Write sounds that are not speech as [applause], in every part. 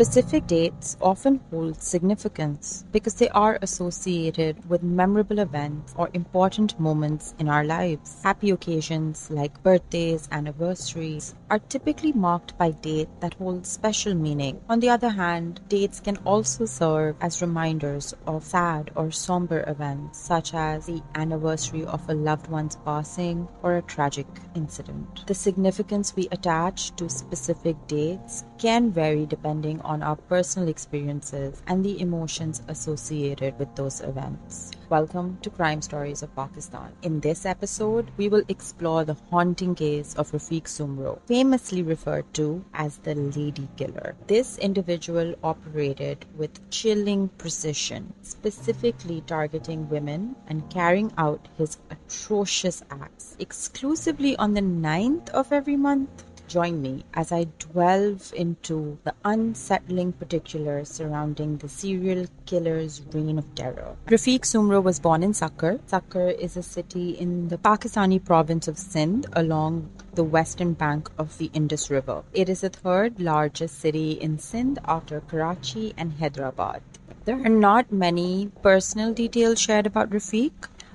Specific dates often hold significance because they are associated with memorable events or important moments in our lives. Happy occasions like birthdays, anniversaries are typically marked by dates that hold special meaning. On the other hand, dates can also serve as reminders of sad or somber events such as the anniversary of a loved one's passing or a tragic incident. The significance we attach to specific dates can vary depending on our personal experiences and the emotions associated with those events. Welcome to Crime Stories of Pakistan. In this episode, we will explore the haunting case of Rafiq Soomro, famously referred to as the Lady Killer. This individual operated with chilling precision, specifically targeting women and carrying out his atrocious acts exclusively on the 9th of every month Join me as I delve into the unsettling particulars surrounding the serial killer's reign of terror. Rafiq Soomro was born in Sukkur. Sukkur is a city in the Pakistani province of Sindh along the western bank of the Indus River. It is the third largest city in Sindh after Karachi and Hyderabad. There are not many personal details shared about Rafiq.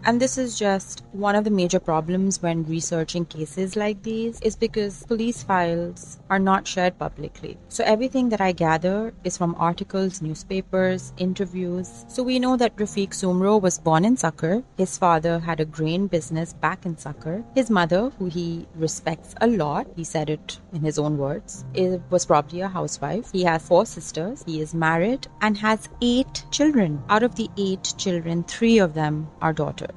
And this is just one of the major problems when researching cases like these is because police files are not shared publicly. So everything that I gather is from articles, newspapers, interviews. So we know that Rafiq Soomro was born in Sukkur. His father had a grain business back in Sukkur. His mother, who he respects a lot, he said it in his own words, was probably a housewife. He has four sisters. He is married and has eight children. Out of the eight children, three of them are daughters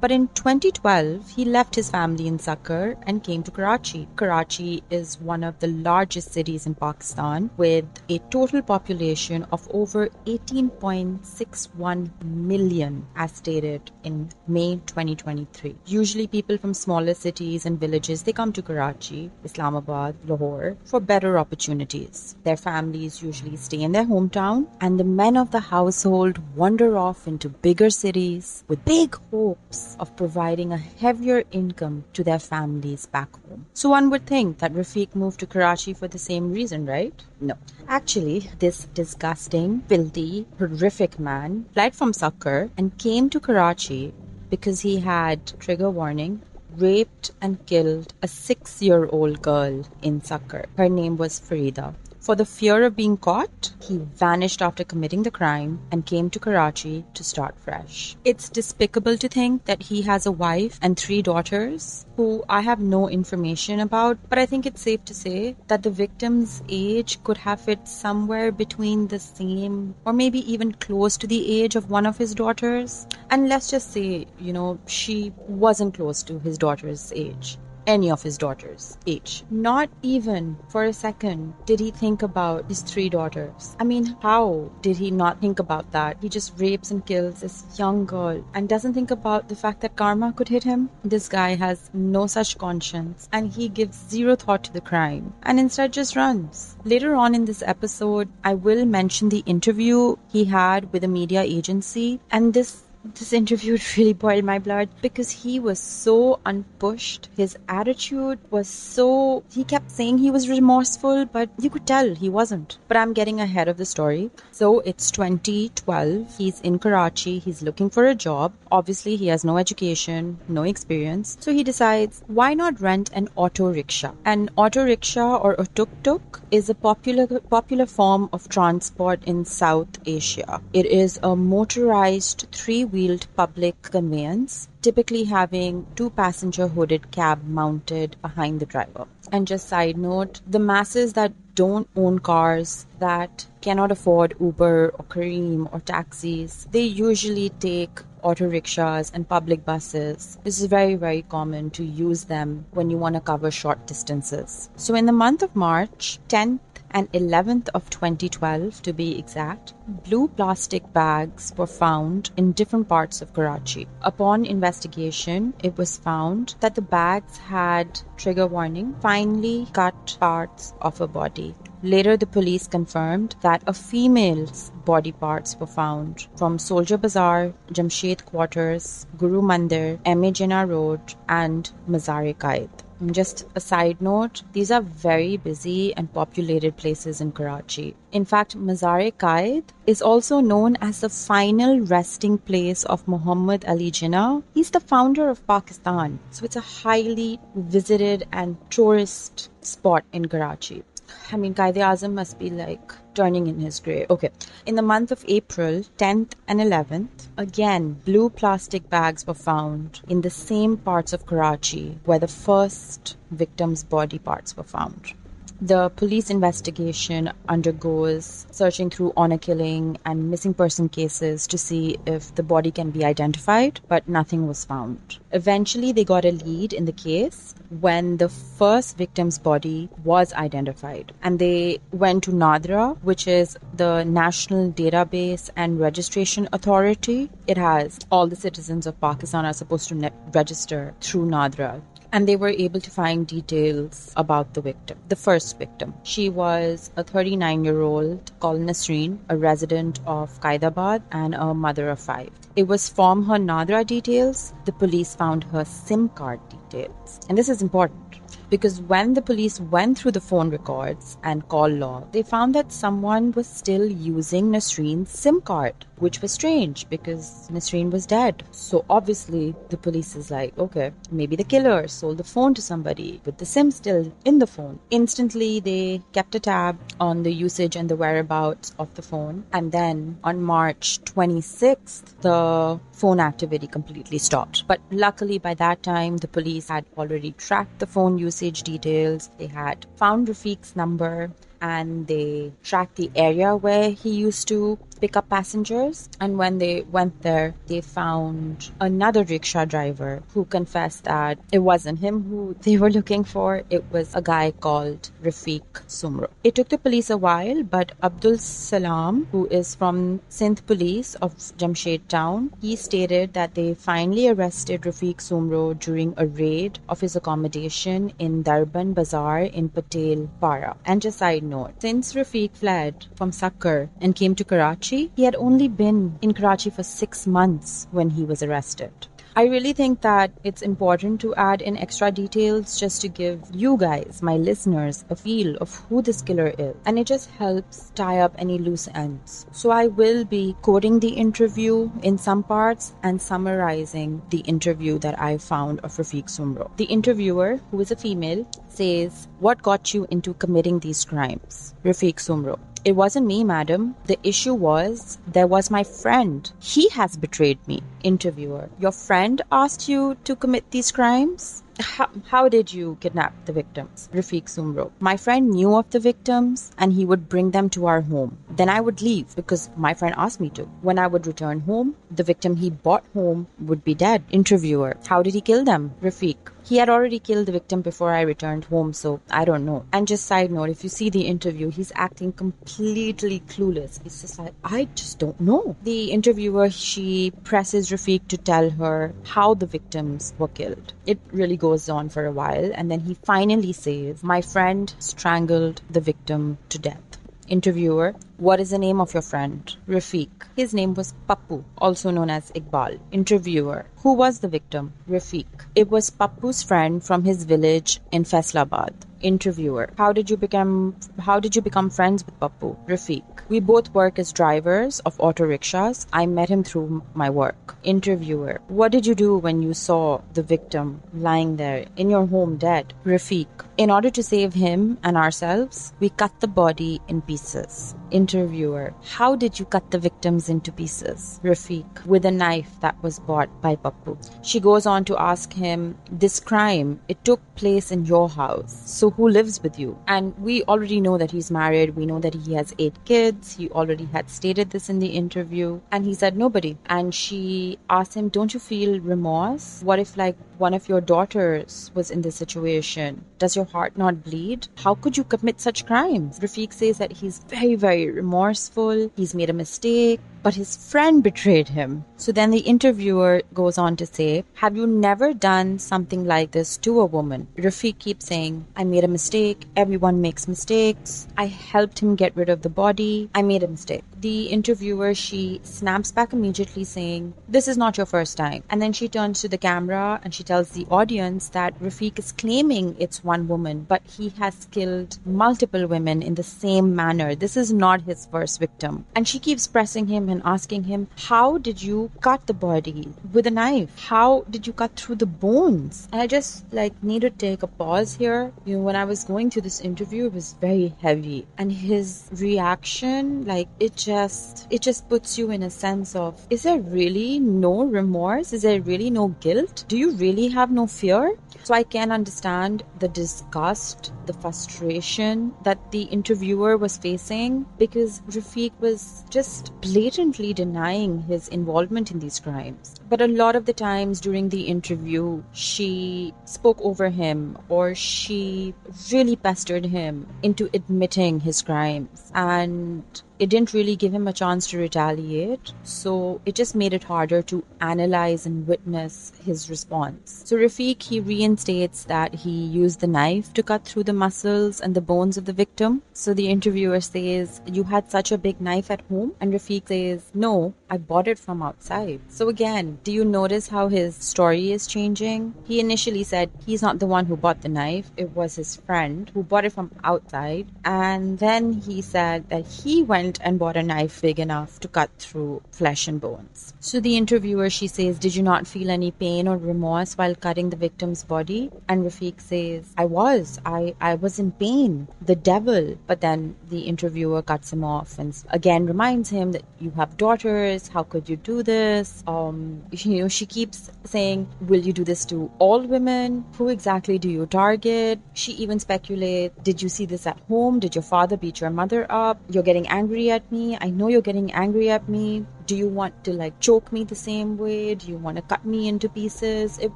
But in 2012, he left his family in Sukkur and came to Karachi. Karachi is one of the largest cities in Pakistan with a total population of over 18.61 million, as stated in May 2023. Usually, people from smaller cities and villages they come to Karachi, Islamabad, Lahore for better opportunities. Their families usually stay in their hometown, and the men of the household wander off into bigger cities with big hopes of providing a heavier income to their families back home. So one would think that Rafiq moved to Karachi for the same reason, right? No. Actually, this disgusting, filthy, horrific man fled from Sukkur and came to Karachi because he had trigger warning raped and killed a six year old girl in Sukkur. Her name was Farida. For the fear of being caught, he vanished after committing the crime and came to Karachi to start fresh. It's despicable to think that he has a wife and three daughters who I have no information about, but I think it's safe to say that the victim's age could have fit somewhere between the same or maybe even close to the age of one of his daughters. And let's just say, you know, she wasn't close to his daughter's age any of his daughters' age. Not even for a second did he think about his three daughters. I mean, how did he not think about that? He just rapes and kills this young girl and doesn't think about the fact that karma could hit him. This guy has no such conscience and he gives zero thought to the crime and instead just runs. Later on in this episode, I will mention the interview he had with a media agency and this this interview really boiled my blood because he was so unpushed. His attitude was so. He kept saying he was remorseful, but you could tell he wasn't. But I'm getting ahead of the story. So it's 2012. He's in Karachi. He's looking for a job. Obviously, he has no education, no experience. So he decides, why not rent an auto rickshaw? An auto rickshaw or a tuk tuk is a popular popular form of transport in South Asia. It is a motorized three wheeled public conveyance, typically having two passenger hooded cab mounted behind the driver. And just side note, the masses that don't own cars, that cannot afford Uber or Careem or taxis, they usually take auto rickshaws and public buses. This is very, very common to use them when you want to cover short distances. So, in the month of March 10th and 11th of 2012 to be exact, blue plastic bags were found in different parts of Karachi. Upon investigation, it was found that the bags had trigger warning, finely cut parts of a body. Later, the police confirmed that a female's body parts were found from Soldier Bazaar, Jamshed Quarters, Guru Mandir, M.A. Road, and Mazar-e Qaid. Just a side note, these are very busy and populated places in Karachi. In fact, Mazar-e-Qaid is also known as the final resting place of Muhammad Ali Jinnah. He's the founder of Pakistan. So it's a highly visited and tourist spot in Karachi. I mean, Quaid-e-Azam must be like turning in his grave. Okay. In the month of April 10th and 11th, again, blue plastic bags were found in the same parts of Karachi where the first victim's body parts were found. The police investigation undergoes searching through honor killing and missing person cases to see if the body can be identified, but nothing was found. Eventually, they got a lead in the case when the first victim's body was identified, and they went to NADRA, which is the National Database and Registration Authority. It has all the citizens of Pakistan are supposed to ne- register through NADRA and they were able to find details about the victim, the first victim. She was a 39 year old called Nasreen, a resident of Qaidabad and a mother of five. It was from her Nadra details, the police found her SIM card details. And this is important because when the police went through the phone records and call log, they found that someone was still using Nasreen's SIM card, which was strange because Nasreen was dead. So obviously, the police is like, okay, maybe the killer sold the phone to somebody with the SIM still in the phone. Instantly, they kept a tab on the usage and the whereabouts of the phone. And then on March 26th, the phone activity completely stopped. But luckily, by that time, the police had already tracked the phone usage details. They had found Rafiq's number and they tracked the area where he used to pick up passengers. And when they went there, they found another rickshaw driver who confessed that it wasn't him who they were looking for, it was a guy called Rafiq Soomro. It took the police a while, but Abdul Salam, who is from Sindh Police of Jamshed Town, he stated that they finally arrested Rafiq Soomro during a raid of his accommodation in Darban Bazaar in Patel Para. And just side since Rafiq fled from Sakkar and came to Karachi, he had only been in Karachi for six months when he was arrested. I really think that it's important to add in extra details just to give you guys, my listeners, a feel of who this killer is. And it just helps tie up any loose ends. So I will be quoting the interview in some parts and summarizing the interview that I found of Rafiq Soomro. The interviewer, who is a female, says, What got you into committing these crimes? Rafiq Soomro. It wasn't me, madam. The issue was there was my friend. He has betrayed me. Interviewer. Your friend asked you to commit these crimes? How, how did you kidnap the victims? Rafiq Soomro. My friend knew of the victims and he would bring them to our home. Then I would leave because my friend asked me to. When I would return home, the victim he brought home would be dead. Interviewer. How did he kill them? Rafiq. He had already killed the victim before I returned home, so I don't know. And just side note, if you see the interview, he's acting completely clueless. He's just like, I just don't know. The interviewer, she presses Rafiq to tell her how the victims were killed. It really goes on for a while, and then he finally says, My friend strangled the victim to death. Interviewer, what is the name of your friend? Rafiq. His name was Pappu, also known as Iqbal. Interviewer, who was the victim? Rafiq. It was Pappu's friend from his village in Faisalabad. Interviewer, how did you become how did you become friends with Pappu? Rafiq. We both work as drivers of auto rickshaws. I met him through my work. Interviewer, what did you do when you saw the victim lying there in your home dead? Rafiq, in order to save him and ourselves, we cut the body in pieces. Interviewer, how did you cut the victims into pieces? Rafiq, with a knife that was bought by Pappu. She goes on to ask him, this crime, it took place in your house. So who lives with you? And we already know that he's married. We know that he has eight kids. He already had stated this in the interview. And he said nobody. And she asked him, don't you feel remorse? What if like one of your daughters was in this situation? Does your heart not bleed? How could you commit such crimes? Rafiq says that he's very, very remorseful. He's made a mistake but his friend betrayed him. So then the interviewer goes on to say, Have you never done something like this to a woman? Rafiq keeps saying, I made a mistake. Everyone makes mistakes. I helped him get rid of the body. I made a mistake. The interviewer, she snaps back immediately saying, This is not your first time. And then she turns to the camera and she tells the audience that Rafiq is claiming it's one woman, but he has killed multiple women in the same manner. This is not his first victim. And she keeps pressing him and asking him, How did you cut the body with a knife? How did you cut through the bones? And I just like need to take a pause here. You know, when I was going to this interview, it was very heavy. And his reaction, like it just it just puts you in a sense of is there really no remorse? Is there really no guilt? Do you really have no fear? So I can understand the disgust, the frustration that the interviewer was facing because Rafiq was just blatantly denying his involvement in these crimes. But a lot of the times during the interview, she spoke over him or she really pestered him into admitting his crimes. And it didn't really give him a chance to retaliate. So it just made it harder to analyze and witness his response. So Rafiq, he reinstates that he used the knife to cut through the muscles and the bones of the victim. So the interviewer says, You had such a big knife at home? And Rafiq says, No, I bought it from outside. So again, do you notice how his story is changing? He initially said he's not the one who bought the knife, it was his friend who bought it from outside. And then he said that he went went and bought a knife big enough to cut through flesh and bones. So the interviewer, she says, Did you not feel any pain or remorse while cutting the victim's body? And Rafiq says, I was. I, I was in pain. The devil. But then the interviewer cuts him off and again reminds him that you have daughters. How could you do this? Um, [laughs] you know, she keeps saying, Will you do this to all women? Who exactly do you target? She even speculates, Did you see this at home? Did your father beat your mother up? You're getting angry angry at me. I know you're getting angry at me. Do you want to like choke me the same way? Do you want to cut me into pieces? It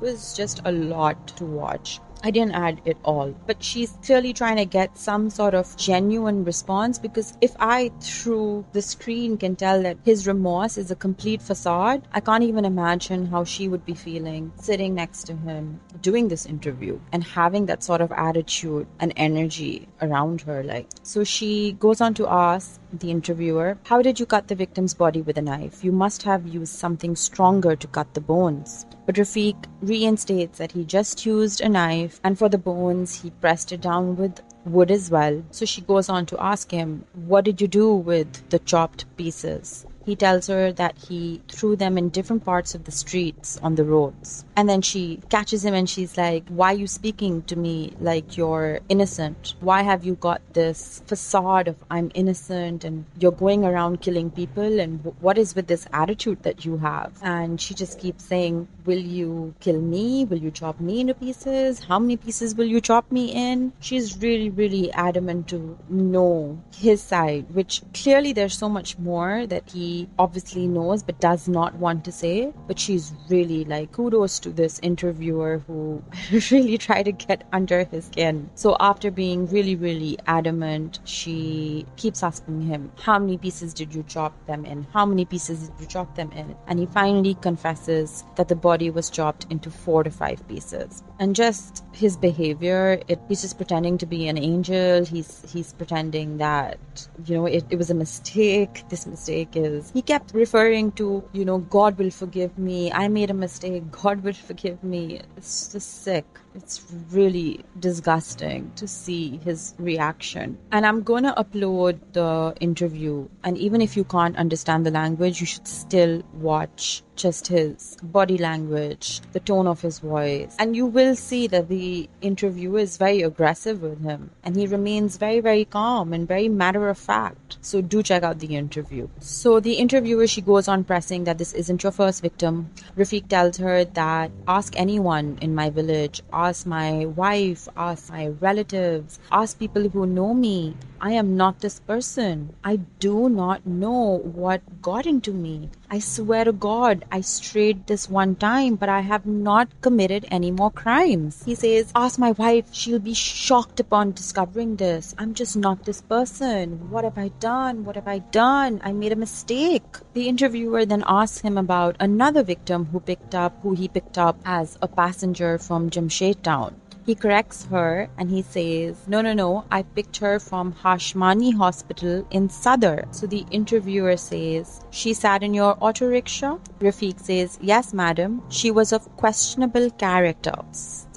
was just a lot to watch. I didn't add it all, but she's clearly trying to get some sort of genuine response because if I, through the screen, can tell that his remorse is a complete facade, I can't even imagine how she would be feeling sitting next to him doing this interview and having that sort of attitude and energy around her. Like, so she goes on to ask the interviewer, How did you cut the victim's body with a knife? You must have used something stronger to cut the bones. But Rafiq reinstates that he just used a knife and for the bones he pressed it down with wood as well. So she goes on to ask him, What did you do with the chopped pieces? He tells her that he threw them in different parts of the streets on the roads. And then she catches him and she's like, Why are you speaking to me like you're innocent? Why have you got this facade of I'm innocent and you're going around killing people? And what is with this attitude that you have? And she just keeps saying, Will you kill me? Will you chop me into pieces? How many pieces will you chop me in? She's really, really adamant to know his side, which clearly there's so much more that he obviously knows but does not want to say. But she's really like, kudos to this interviewer who [laughs] really tried to get under his skin. So after being really, really adamant, she keeps asking him, How many pieces did you chop them in? How many pieces did you chop them in? And he finally confesses that the body was chopped into four to five pieces. And just his behavior, it, he's just pretending to be an angel. He's he's pretending that, you know, it, it was a mistake. This mistake is he kept referring to, you know, God will forgive me. I made a mistake. God will forgive me. It's just sick. It's really disgusting to see his reaction. And I'm going to upload the interview. And even if you can't understand the language, you should still watch just his body language, the tone of his voice. And you will see that the interviewer is very aggressive with him. And he remains very, very calm and very matter of fact. So do check out the interview. So the interviewer, she goes on pressing that this isn't your first victim. Rafiq tells her that ask anyone in my village, ask my wife, ask my relatives, ask people who know me. I am not this person. I do not know what got into me. I swear to God, I strayed this one time, but I have not committed any more crimes. He says, Ask my wife, she'll be shocked upon discovering this. I'm just not this person. What have I done? What have I done? I made a mistake. The interviewer then asks him about another victim who picked up, who he picked up as a passenger from Jamshed town. He corrects her and he says, No, no, no, I picked her from Hashmani Hospital in Sadr. So the interviewer says, She sat in your auto rickshaw? Rafiq says, Yes, madam. She was of questionable character.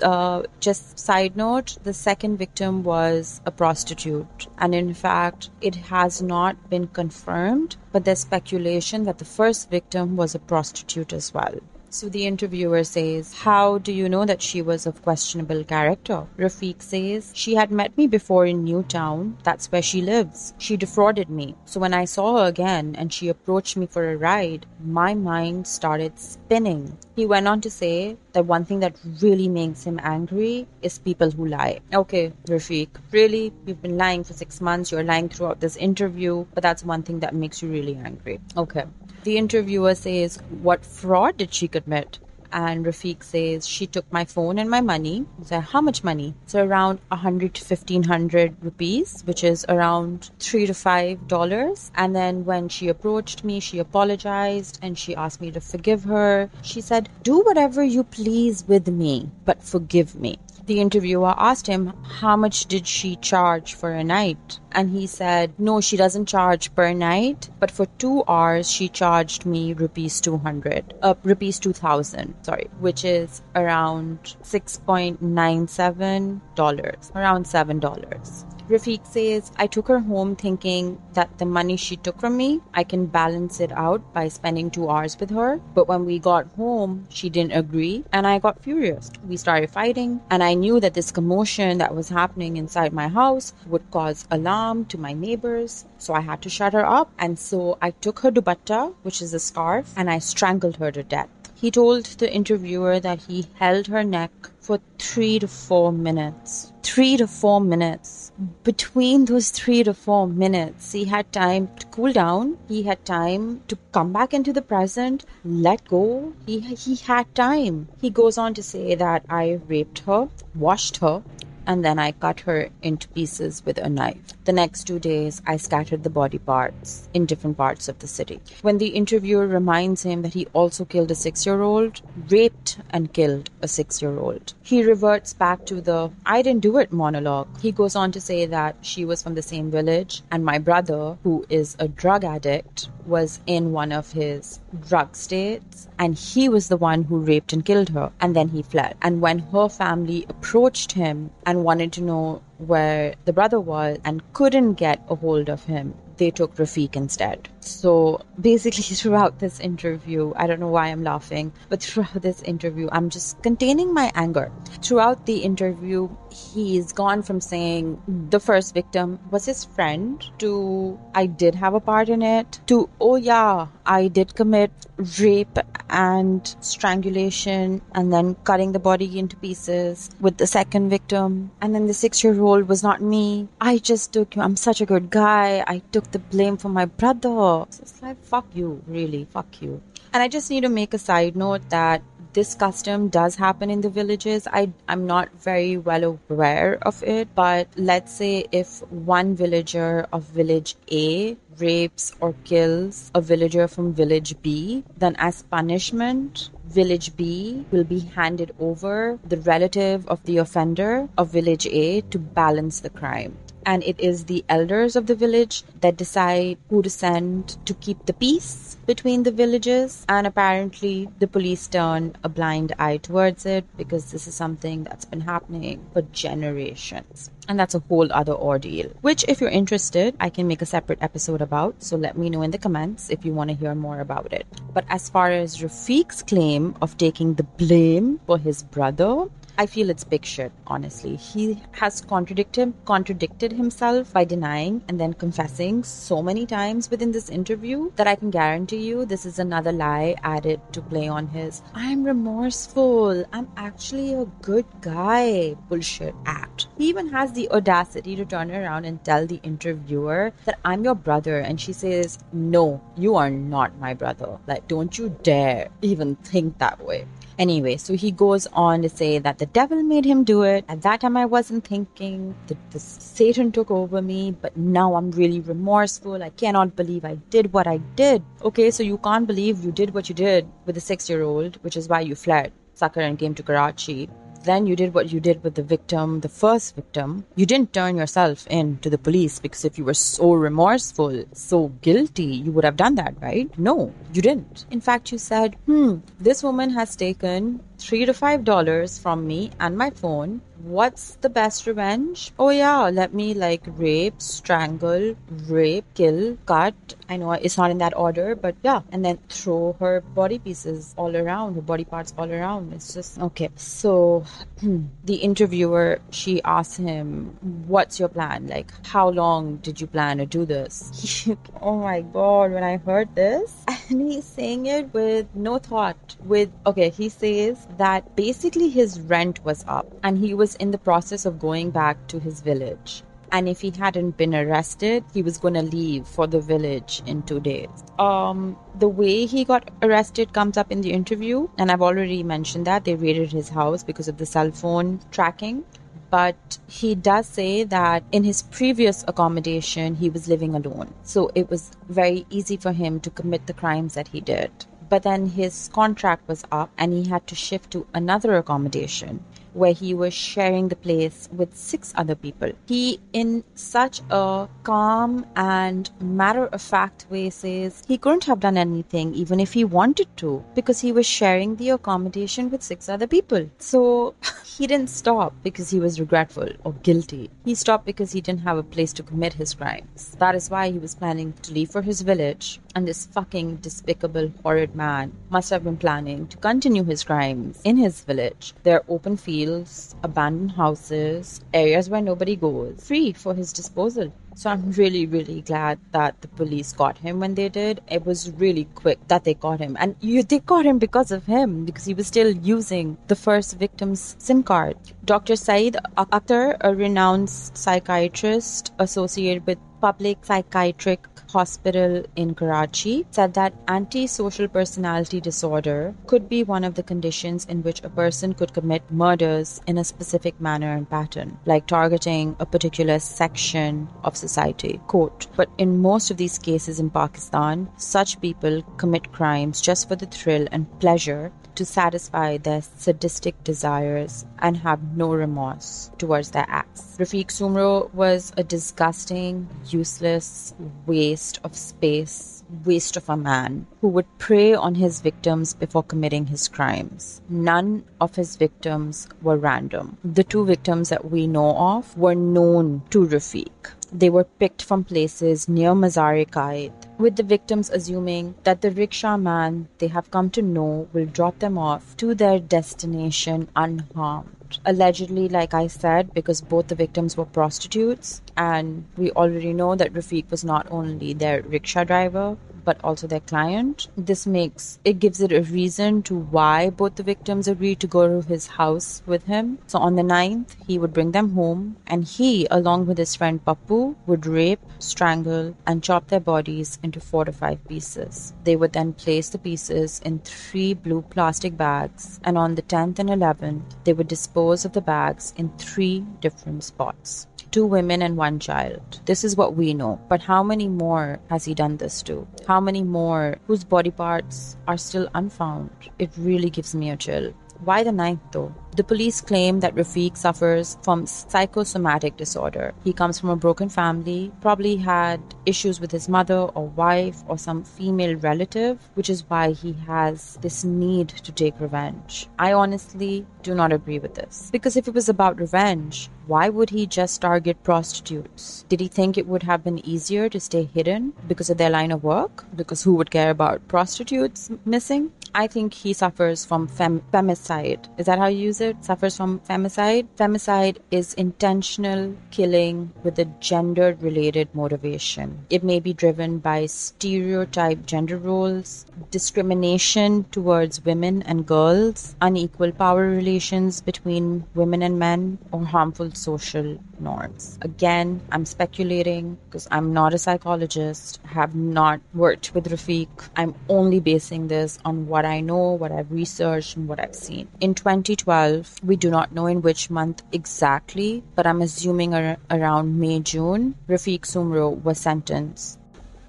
Uh, just side note, the second victim was a prostitute. And in fact, it has not been confirmed, but there's speculation that the first victim was a prostitute as well. So the interviewer says, How do you know that she was of questionable character? Rafiq says, She had met me before in Newtown. That's where she lives. She defrauded me. So when I saw her again and she approached me for a ride, my mind started spinning. He went on to say that one thing that really makes him angry is people who lie. Okay, Rafiq, really? You've been lying for six months, you're lying throughout this interview, but that's one thing that makes you really angry. Okay. The interviewer says, What fraud did she commit? And Rafiq says, She took my phone and my money. So, how much money? So, around 100 to 1500 rupees, which is around 3 to 5 dollars. And then when she approached me, she apologized and she asked me to forgive her. She said, Do whatever you please with me, but forgive me the interviewer asked him how much did she charge for a night? And he said no she doesn't charge per night but for 2 hours she charged me rupees 200 uh, rupees 2000 sorry which is around 6.97 dollars around 7 dollars Rafiq says, I took her home thinking that the money she took from me, I can balance it out by spending two hours with her. But when we got home, she didn't agree and I got furious. We started fighting and I knew that this commotion that was happening inside my house would cause alarm to my neighbors. So I had to shut her up. And so I took her dupatta, which is a scarf, and I strangled her to death. He told the interviewer that he held her neck for three to four minutes. Three to four minutes. Between those three to four minutes, he had time to cool down. He had time to come back into the present, let go. He, he had time. He goes on to say that I raped her, washed her, and then I cut her into pieces with a knife. The next two days, I scattered the body parts in different parts of the city. When the interviewer reminds him that he also killed a six year old, raped and killed a six year old, he reverts back to the I didn't do it monologue. He goes on to say that she was from the same village, and my brother, who is a drug addict, was in one of his drug states, and he was the one who raped and killed her, and then he fled. And when her family approached him and wanted to know where the brother was and couldn't get a hold of him, they took Rafiq instead. So basically, [laughs] throughout this interview, I don't know why I'm laughing, but throughout this interview, I'm just containing my anger. Throughout the interview, he's gone from saying the first victim was his friend to I did have a part in it to oh yeah, I did commit rape and strangulation and then cutting the body into pieces with the second victim. And then the six year old was not me. I just took, I'm such a good guy. I took the blame for my brother. it's like, fuck you, really, fuck you. And I just need to make a side note that this custom does happen in the villages. I, I'm not very well aware of it, but let's say if one villager of village A rapes or kills a villager from village B, then as punishment, village B will be handed over the relative of the offender of village A to balance the crime and it is the elders of the village that decide who to send to keep the peace between the villages. And apparently, the police turn a blind eye towards it because this is something that's been happening for generations. And that's a whole other ordeal, which, if you're interested, I can make a separate episode about. So let me know in the comments if you want to hear more about it. But as far as Rafiq's claim of taking the blame for his brother, I feel it's big shit, honestly. He has contradicted contradicted himself by denying and then confessing so many times within this interview that I can guarantee you this is another lie added to play on his I'm remorseful. I'm actually a good guy bullshit act. He even has the audacity to turn around and tell the interviewer that I'm your brother and she says, "No, you are not my brother. Like don't you dare even think that way." Anyway, so he goes on to say that the devil made him do it. At that time, I wasn't thinking that the Satan took over me, but now I'm really remorseful. I cannot believe I did what I did. Okay, so you can't believe you did what you did with a six year old, which is why you fled, and came to Karachi then you did what you did with the victim, the first victim. You didn't turn yourself in to the police because if you were so remorseful, so guilty, you would have done that, right? No, you didn't. In fact, you said, hmm, this woman has taken three to five dollars from me and my phone what's the best revenge? Oh yeah, let me like rape, strangle, rape, kill, cut. I know it's not in that order, but yeah, and then throw her body pieces all around, her body parts all around. It's just okay. So [clears throat] the interviewer she asked him, "What's your plan? Like, how long did you plan to do this?" [laughs] oh my god, when I heard this, [laughs] and he's saying it with no thought. With okay, he says that basically his rent was up and he was in the process of going back to his village. And if he hadn't been arrested, he was going to leave for the village in two days. Um, the way he got arrested comes up in the interview, and I've already mentioned that they raided his house because of the cell phone tracking but he does say that in his previous accommodation he was living alone. So it was very easy for him to commit the crimes that he did. But then his contract was up and he had to shift to another accommodation where he was sharing the place with six other people. He, in such a calm and matter of fact way, says he couldn't have done anything even if he wanted to because he was sharing the accommodation with six other people. So [laughs] he didn't stop because he was regretful or guilty. He stopped because he didn't have a place to commit his crimes. That is why he was planning to leave for his village, and this fucking despicable, horrid man must have been planning to continue his crimes in his village. There are open fields fields, abandoned houses, areas where nobody goes, free for his disposal. So I'm really, really glad that the police got him when they did. It was really quick that they got him. And you, they got him because of him, because he was still using the first victim's SIM card. Dr. Saeed Akhtar, a renowned psychiatrist associated with Public Psychiatric Hospital in Karachi said that antisocial personality disorder could be one of the conditions in which a person could commit murders in a specific manner and pattern, like targeting a particular section of society. Quote, but in most of these cases in Pakistan, such people commit crimes just for the thrill and pleasure to satisfy their sadistic desires and have no remorse towards their acts. Rafiq Soomro was a disgusting, useless waste of space, waste of a man who would prey on his victims before committing his crimes. None of his victims were random. The two victims that we know of were known to Rafiq. They were picked from places near Mazar-e-Qaid with the victims assuming that the rickshaw man they have come to know will drop them off to their destination unharmed. Allegedly, like I said, because both the victims were prostitutes, and we already know that Rafiq was not only their rickshaw driver, but also their client. This makes it gives it a reason to why both the victims agreed to go to his house with him. So on the 9th, he would bring them home and he, along with his friend Pappu, would rape, strangle, and chop their bodies into four to five pieces. They would then place the pieces in three blue plastic bags, and on the 10th and 11th, they would dispose of the bags in three different spots two women and one child. This is what we know. But how many more has he done this to? How many more whose body parts are still unfound? It really gives me a chill. Why the ninth though? The police claim that Rafiq suffers from psychosomatic disorder. He comes from a broken family, probably had issues with his mother or wife or some female relative, which is why he has this need to take revenge. I honestly do not agree with this. Because if it was about revenge, why would he just target prostitutes? Did he think it would have been easier to stay hidden because of their line of work? Because who would care about prostitutes missing? I think he suffers from fem- femicide. Is that how you use it? Suffers from femicide? Femicide is intentional killing with a gender related motivation. It may be driven by stereotype gender roles, discrimination towards women and girls, unequal power relations between women and men, or harmful social norms. Again, I'm speculating because I'm not a psychologist, have not worked with Rafiq. I'm only basing this on what I know, what I've researched, and what I've seen. In 2012, we do not know in which month exactly, but I'm assuming ar- around May, June, Rafiq Soomro was sentenced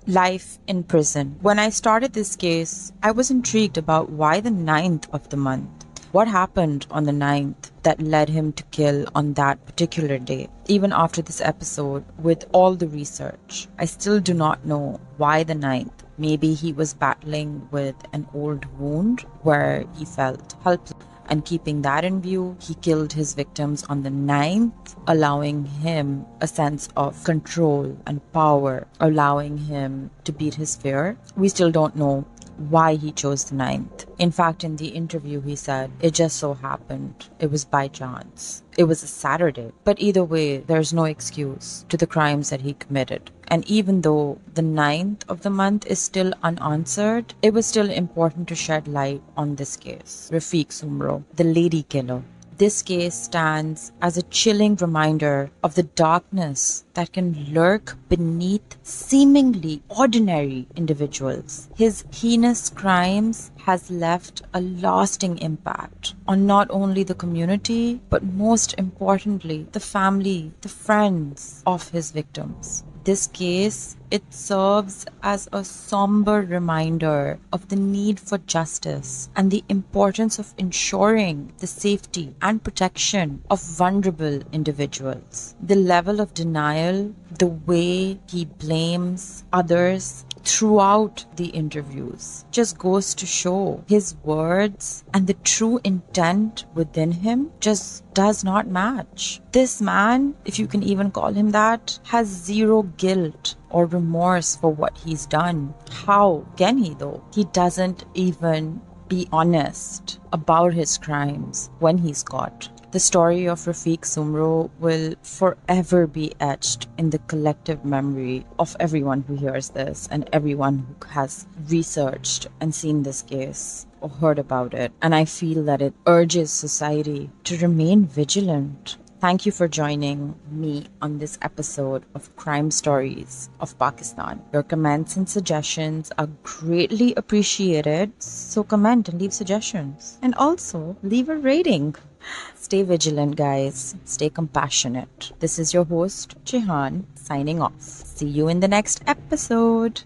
life in prison. When I started this case, I was intrigued about why the 9th of the month. What happened on the 9th that led him to kill on that particular day? Even after this episode, with all the research, I still do not know why the 9th. Maybe he was battling with an old wound where he felt helpless. And keeping that in view, he killed his victims on the 9th, allowing him a sense of control and power, allowing him to beat his fear. We still don't know why he chose the 9th. In fact, in the interview, he said it just so happened. It was by chance. It was a Saturday. But either way, there's no excuse to the crimes that he committed. And even though the 9th of the month is still unanswered, it was still important to shed light on this case. Rafiq Soomro, the lady killer. This case stands as a chilling reminder of the darkness that can lurk beneath seemingly ordinary individuals. His heinous crimes has left a lasting impact on not only the community, but most importantly, the family, the friends of his victims this case, it serves as a somber reminder of the need for justice and the importance of ensuring the safety and protection of vulnerable individuals. The level of denial, the way he blames others, throughout the interviews just goes to show his words and the true intent within him just does not match. This man, if you can even call him that, has zero guilt or remorse for what he's done. How can he though? He doesn't even be honest about his crimes when he's caught. The story of Rafiq Soomro will forever be etched in the collective memory of everyone who hears this and everyone who has researched and seen this case or heard about it. And I feel that it urges society to remain vigilant Thank you for joining me on this episode of Crime Stories of Pakistan. Your comments and suggestions are greatly appreciated, so comment and leave suggestions. And also leave a rating. Stay vigilant, guys. Stay compassionate. This is your host, Jihan, signing off. See you in the next episode.